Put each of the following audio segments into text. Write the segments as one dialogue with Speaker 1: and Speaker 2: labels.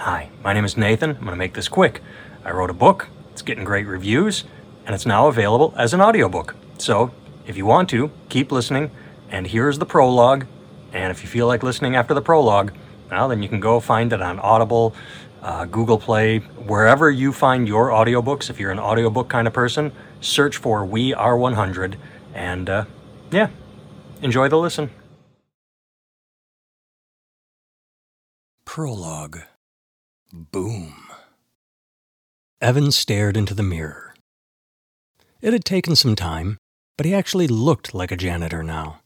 Speaker 1: Hi, my name is Nathan. I'm going to make this quick. I wrote a book, it's getting great reviews, and it's now available as an audiobook. So, if you want to, keep listening, and here's the prologue. And if you feel like listening after the prologue, well, then you can go find it on Audible, uh, Google Play, wherever you find your audiobooks. If you're an audiobook kind of person, search for We Are 100, and uh, yeah, enjoy the listen. Prologue Boom. Evan stared into the mirror. It had taken some time, but he actually looked like a janitor now.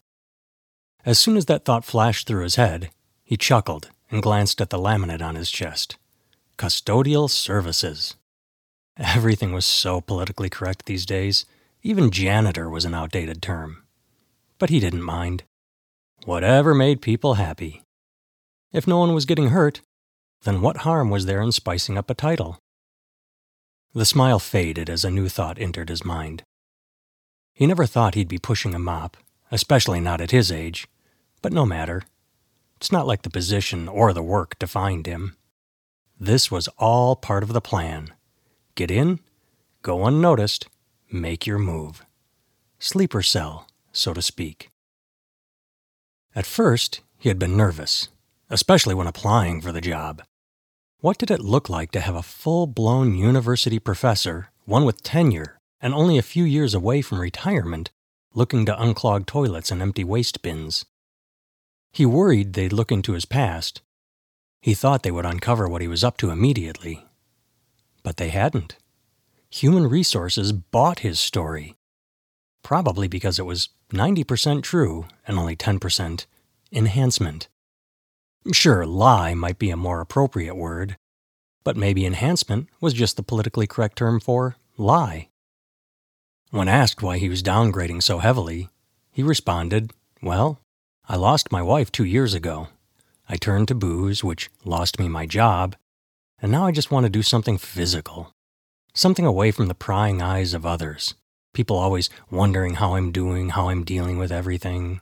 Speaker 1: As soon as that thought flashed through his head, he chuckled and glanced at the laminate on his chest. Custodial services. Everything was so politically correct these days, even janitor was an outdated term. But he didn't mind. Whatever made people happy. If no one was getting hurt, then what harm was there in spicing up a title? The smile faded as a new thought entered his mind. He never thought he'd be pushing a mop, especially not at his age, but no matter. It's not like the position or the work defined him. This was all part of the plan. Get in, go unnoticed, make your move. Sleeper cell, so to speak. At first, he had been nervous, especially when applying for the job. What did it look like to have a full blown university professor, one with tenure, and only a few years away from retirement, looking to unclog toilets and empty waste bins? He worried they'd look into his past. He thought they would uncover what he was up to immediately. But they hadn't. Human Resources bought his story. Probably because it was 90% true and only 10% enhancement. Sure, lie might be a more appropriate word, but maybe enhancement was just the politically correct term for lie. When asked why he was downgrading so heavily, he responded, Well, I lost my wife two years ago. I turned to booze, which lost me my job, and now I just want to do something physical. Something away from the prying eyes of others. People always wondering how I'm doing, how I'm dealing with everything.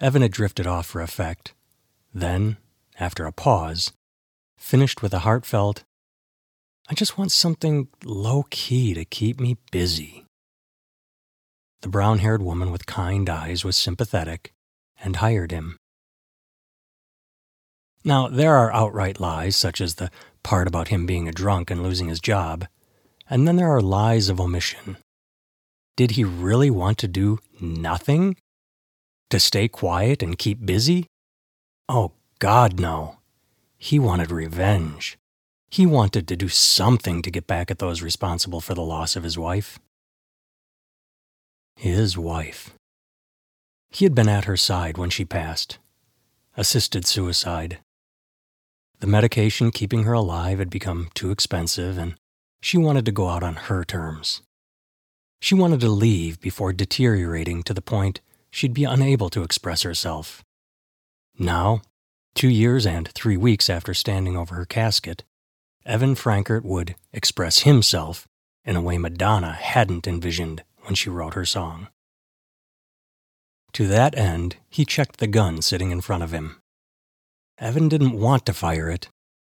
Speaker 1: Evan had drifted off for effect, then, after a pause, finished with a heartfelt, I just want something low key to keep me busy. The brown haired woman with kind eyes was sympathetic and hired him. Now, there are outright lies, such as the part about him being a drunk and losing his job, and then there are lies of omission. Did he really want to do nothing? To stay quiet and keep busy? Oh, God, no. He wanted revenge. He wanted to do something to get back at those responsible for the loss of his wife. His wife. He had been at her side when she passed. Assisted suicide. The medication keeping her alive had become too expensive, and she wanted to go out on her terms. She wanted to leave before deteriorating to the point she'd be unable to express herself. Now, two years and three weeks after standing over her casket, Evan Frankert would express himself in a way Madonna hadn't envisioned when she wrote her song. To that end, he checked the gun sitting in front of him. Evan didn't want to fire it,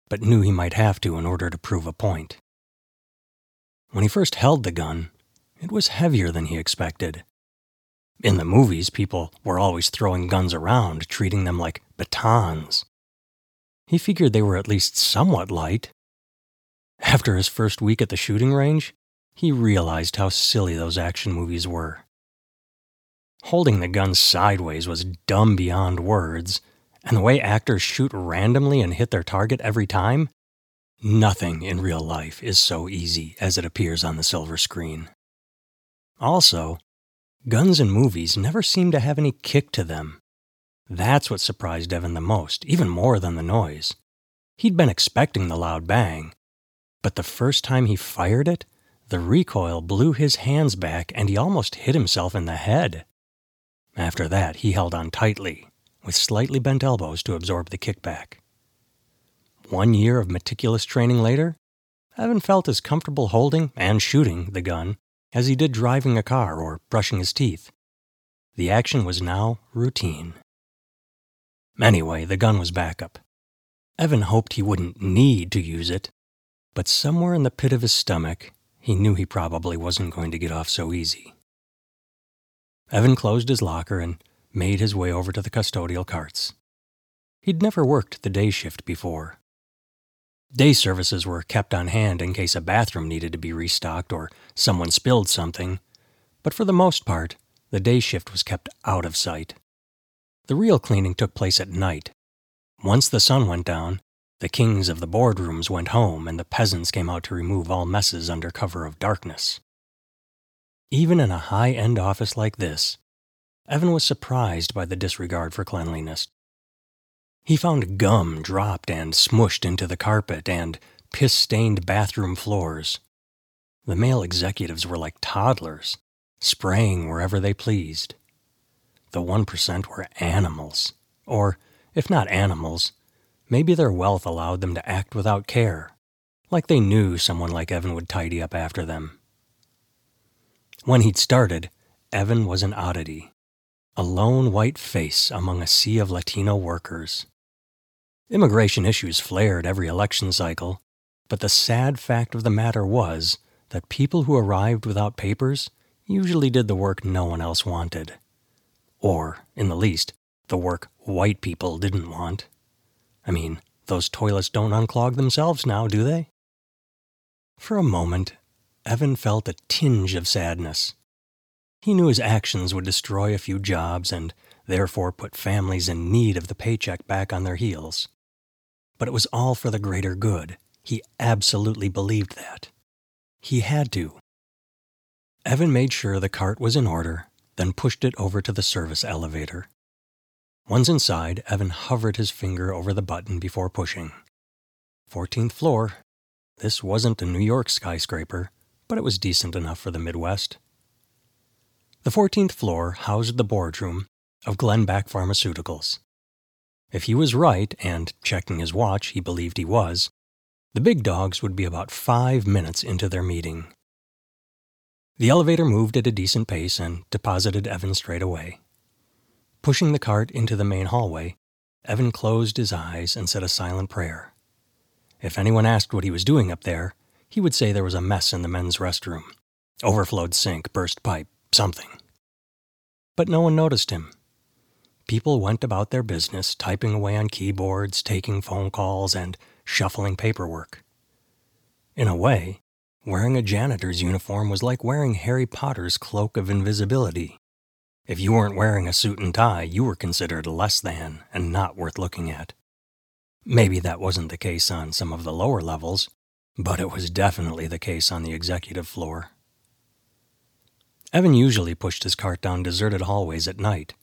Speaker 1: but knew he might have to in order to prove a point. When he first held the gun, it was heavier than he expected. In the movies, people were always throwing guns around, treating them like batons. He figured they were at least somewhat light. After his first week at the shooting range, he realized how silly those action movies were. Holding the gun sideways was dumb beyond words, and the way actors shoot randomly and hit their target every time, nothing in real life is so easy as it appears on the silver screen. Also, Guns in movies never seem to have any kick to them. That's what surprised Evan the most, even more than the noise. He'd been expecting the loud bang, but the first time he fired it, the recoil blew his hands back and he almost hit himself in the head. After that, he held on tightly, with slightly bent elbows to absorb the kickback. One year of meticulous training later, Evan felt as comfortable holding and shooting the gun as he did driving a car or brushing his teeth. The action was now routine. Anyway, the gun was backup. Evan hoped he wouldn't need to use it, but somewhere in the pit of his stomach, he knew he probably wasn't going to get off so easy. Evan closed his locker and made his way over to the custodial carts. He'd never worked the day shift before. Day services were kept on hand in case a bathroom needed to be restocked or someone spilled something, but for the most part, the day shift was kept out of sight. The real cleaning took place at night. Once the sun went down, the kings of the boardrooms went home and the peasants came out to remove all messes under cover of darkness. Even in a high end office like this, Evan was surprised by the disregard for cleanliness. He found gum dropped and smushed into the carpet and piss stained bathroom floors. The male executives were like toddlers, spraying wherever they pleased. The 1% were animals. Or, if not animals, maybe their wealth allowed them to act without care, like they knew someone like Evan would tidy up after them. When he'd started, Evan was an oddity, a lone white face among a sea of Latino workers. Immigration issues flared every election cycle, but the sad fact of the matter was that people who arrived without papers usually did the work no one else wanted. Or, in the least, the work white people didn't want. I mean, those toilets don't unclog themselves now, do they? For a moment, Evan felt a tinge of sadness. He knew his actions would destroy a few jobs and therefore put families in need of the paycheck back on their heels. But it was all for the greater good. He absolutely believed that. He had to. Evan made sure the cart was in order, then pushed it over to the service elevator. Once inside, Evan hovered his finger over the button before pushing. 14th floor. This wasn't a New York skyscraper, but it was decent enough for the Midwest. The 14th floor housed the boardroom of Glenback Pharmaceuticals. If he was right, and checking his watch, he believed he was, the big dogs would be about five minutes into their meeting. The elevator moved at a decent pace and deposited Evan straight away. Pushing the cart into the main hallway, Evan closed his eyes and said a silent prayer. If anyone asked what he was doing up there, he would say there was a mess in the men's restroom overflowed sink, burst pipe, something. But no one noticed him. People went about their business, typing away on keyboards, taking phone calls, and shuffling paperwork. In a way, wearing a janitor's uniform was like wearing Harry Potter's cloak of invisibility. If you weren't wearing a suit and tie, you were considered less than and not worth looking at. Maybe that wasn't the case on some of the lower levels, but it was definitely the case on the executive floor. Evan usually pushed his cart down deserted hallways at night.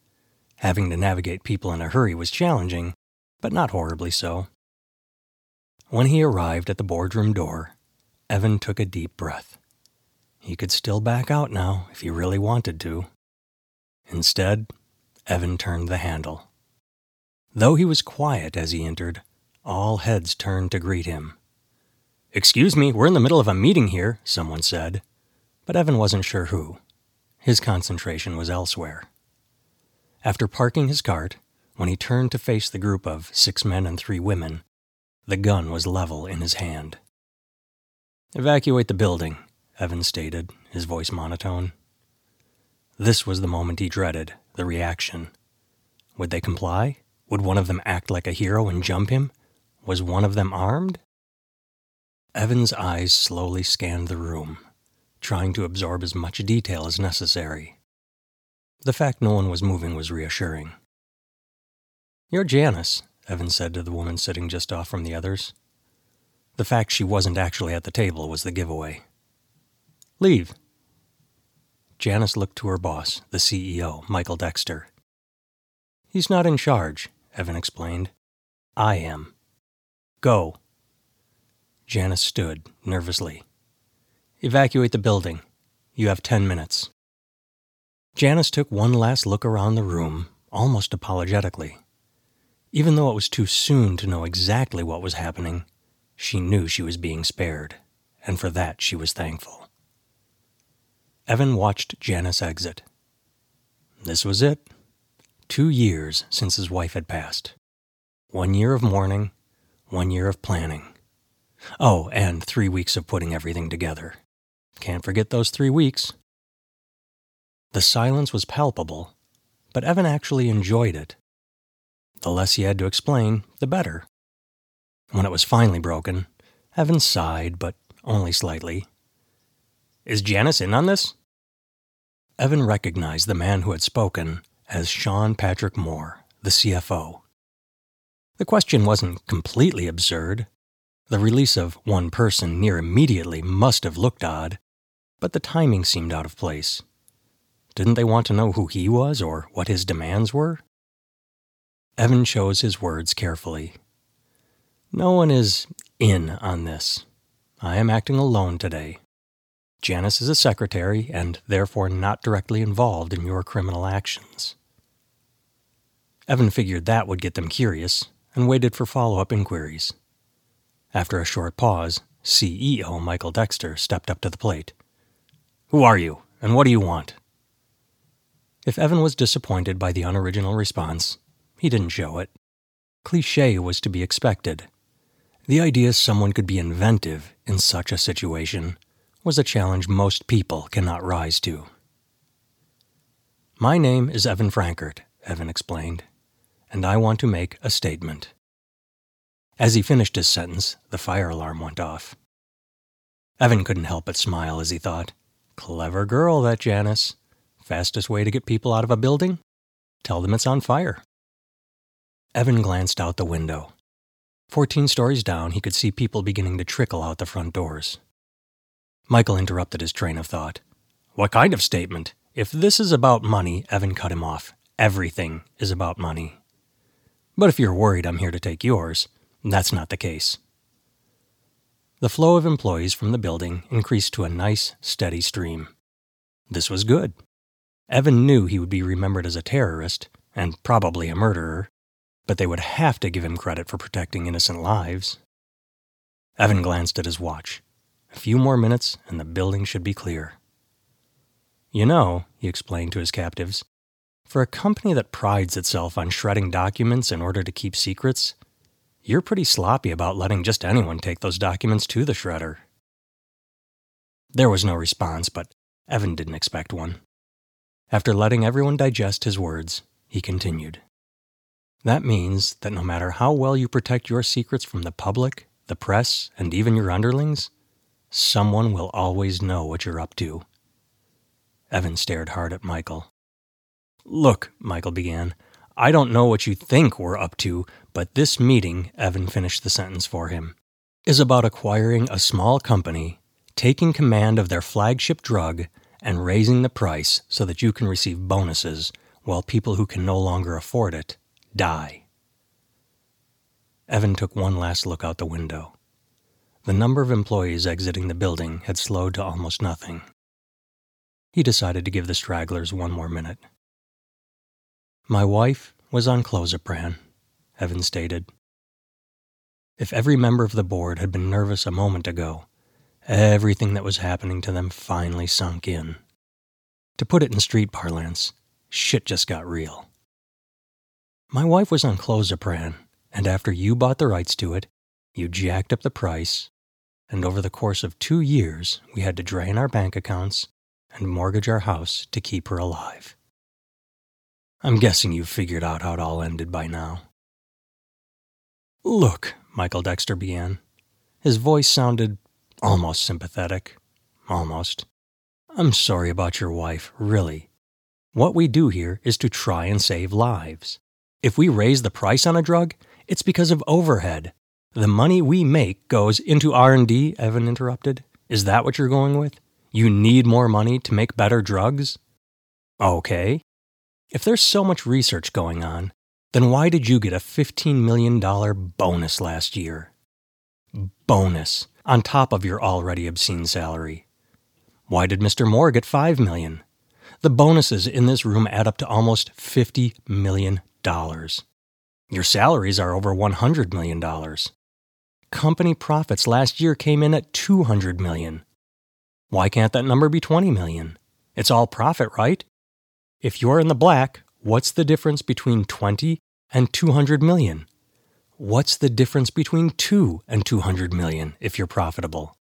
Speaker 1: Having to navigate people in a hurry was challenging, but not horribly so. When he arrived at the boardroom door, Evan took a deep breath. He could still back out now if he really wanted to. Instead, Evan turned the handle. Though he was quiet as he entered, all heads turned to greet him. Excuse me, we're in the middle of a meeting here, someone said. But Evan wasn't sure who. His concentration was elsewhere. After parking his cart, when he turned to face the group of six men and three women, the gun was level in his hand. Evacuate the building, Evans stated, his voice monotone. This was the moment he dreaded the reaction. Would they comply? Would one of them act like a hero and jump him? Was one of them armed? Evan's eyes slowly scanned the room, trying to absorb as much detail as necessary. The fact no one was moving was reassuring. You're Janice, Evan said to the woman sitting just off from the others. The fact she wasn't actually at the table was the giveaway. Leave. Janice looked to her boss, the CEO, Michael Dexter. He's not in charge, Evan explained. I am. Go. Janice stood, nervously. Evacuate the building. You have ten minutes. Janice took one last look around the room, almost apologetically. Even though it was too soon to know exactly what was happening, she knew she was being spared, and for that she was thankful. Evan watched Janice exit. This was it. Two years since his wife had passed. One year of mourning, one year of planning. Oh, and three weeks of putting everything together. Can't forget those three weeks. The silence was palpable, but Evan actually enjoyed it. The less he had to explain, the better. When it was finally broken, Evan sighed, but only slightly. Is Janice in on this? Evan recognized the man who had spoken as Sean Patrick Moore, the CFO. The question wasn't completely absurd. The release of one person near immediately must have looked odd, but the timing seemed out of place. Didn't they want to know who he was or what his demands were? Evan chose his words carefully. No one is in on this. I am acting alone today. Janice is a secretary and therefore not directly involved in your criminal actions. Evan figured that would get them curious and waited for follow up inquiries. After a short pause, CEO Michael Dexter stepped up to the plate. Who are you, and what do you want? If Evan was disappointed by the unoriginal response, he didn't show it. Cliche was to be expected. The idea someone could be inventive in such a situation was a challenge most people cannot rise to. My name is Evan Frankert, Evan explained, and I want to make a statement. As he finished his sentence, the fire alarm went off. Evan couldn't help but smile as he thought, Clever girl, that Janice. Fastest way to get people out of a building? Tell them it's on fire. Evan glanced out the window. Fourteen stories down, he could see people beginning to trickle out the front doors. Michael interrupted his train of thought. What kind of statement? If this is about money, Evan cut him off. Everything is about money. But if you're worried I'm here to take yours, that's not the case. The flow of employees from the building increased to a nice, steady stream. This was good. Evan knew he would be remembered as a terrorist, and probably a murderer, but they would have to give him credit for protecting innocent lives. Evan glanced at his watch. A few more minutes, and the building should be clear. You know, he explained to his captives, for a company that prides itself on shredding documents in order to keep secrets, you're pretty sloppy about letting just anyone take those documents to the shredder. There was no response, but Evan didn't expect one. After letting everyone digest his words, he continued. That means that no matter how well you protect your secrets from the public, the press, and even your underlings, someone will always know what you're up to. Evan stared hard at Michael. Look, Michael began, I don't know what you think we're up to, but this meeting, Evan finished the sentence for him, is about acquiring a small company, taking command of their flagship drug, and raising the price so that you can receive bonuses while people who can no longer afford it die. Evan took one last look out the window. The number of employees exiting the building had slowed to almost nothing. He decided to give the stragglers one more minute. My wife was on clozapran, Evan stated. If every member of the board had been nervous a moment ago, everything that was happening to them finally sunk in. To put it in street parlance, shit just got real. My wife was on clozapran, and after you bought the rights to it, you jacked up the price, and over the course of two years, we had to drain our bank accounts and mortgage our house to keep her alive. I'm guessing you've figured out how it all ended by now. Look, Michael Dexter began. His voice sounded almost sympathetic. Almost. I'm sorry about your wife, really. What we do here is to try and save lives. If we raise the price on a drug, it's because of overhead. The money we make goes into R&D, Evan interrupted. Is that what you're going with? You need more money to make better drugs? Okay. If there's so much research going on, then why did you get a $15 million bonus last year? Bonus, on top of your already obscene salary. Why did Mr. Moore get 5 million? The bonuses in this room add up to almost $50 million. Your salaries are over $100 million. Company profits last year came in at 200 million. Why can't that number be 20 million? It's all profit, right? If you're in the black, what's the difference between 20 and 200 million? What's the difference between 2 and 200 million if you're profitable?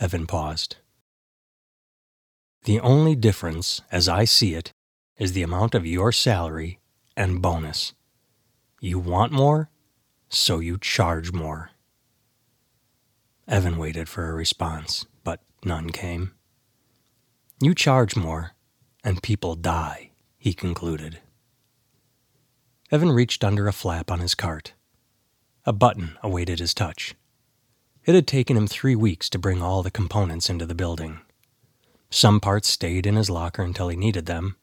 Speaker 1: Evan paused. The only difference, as I see it, is the amount of your salary and bonus. You want more, so you charge more. Evan waited for a response, but none came. You charge more, and people die, he concluded. Evan reached under a flap on his cart. A button awaited his touch. It had taken him three weeks to bring all the components into the building. Some parts stayed in his locker until he needed them,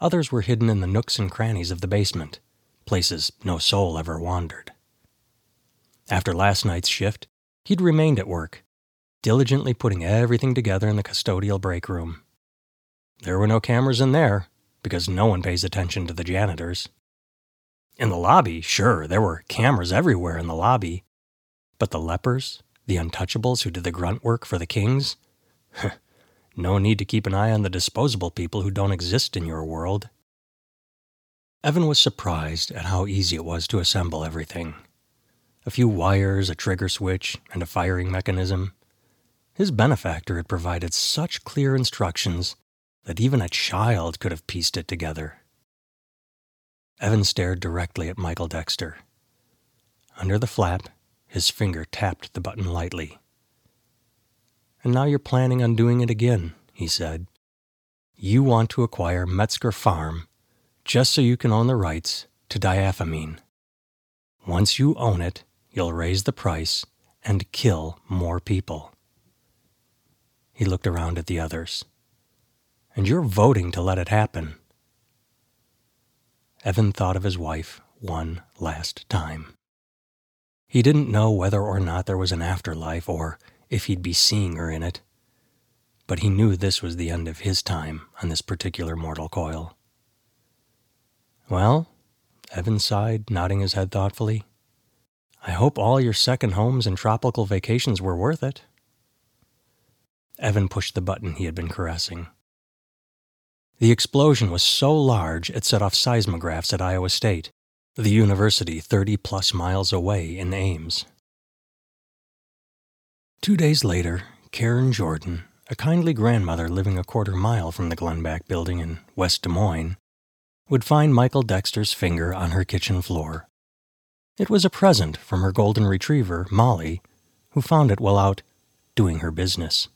Speaker 1: others were hidden in the nooks and crannies of the basement, places no soul ever wandered. After last night's shift, he'd remained at work, diligently putting everything together in the custodial break room. There were no cameras in there, because no one pays attention to the janitors. In the lobby, sure, there were cameras everywhere in the lobby. But the lepers, the untouchables who did the grunt work for the kings, no need to keep an eye on the disposable people who don't exist in your world. Evan was surprised at how easy it was to assemble everything. A few wires, a trigger switch, and a firing mechanism. His benefactor had provided such clear instructions that even a child could have pieced it together. Evan stared directly at Michael Dexter. Under the flap, his finger tapped the button lightly. And now you're planning on doing it again, he said. You want to acquire Metzger Farm just so you can own the rights to diaphamine. Once you own it, you'll raise the price and kill more people. He looked around at the others. And you're voting to let it happen. Evan thought of his wife one last time. He didn't know whether or not there was an afterlife or if he'd be seeing her in it, but he knew this was the end of his time on this particular mortal coil. Well, Evan sighed, nodding his head thoughtfully. I hope all your second homes and tropical vacations were worth it. Evan pushed the button he had been caressing. The explosion was so large it set off seismographs at Iowa State, the university 30 plus miles away in Ames. Two days later, Karen Jordan, a kindly grandmother living a quarter mile from the Glenback building in West Des Moines, would find Michael Dexter's finger on her kitchen floor. It was a present from her golden retriever, Molly, who found it while out doing her business.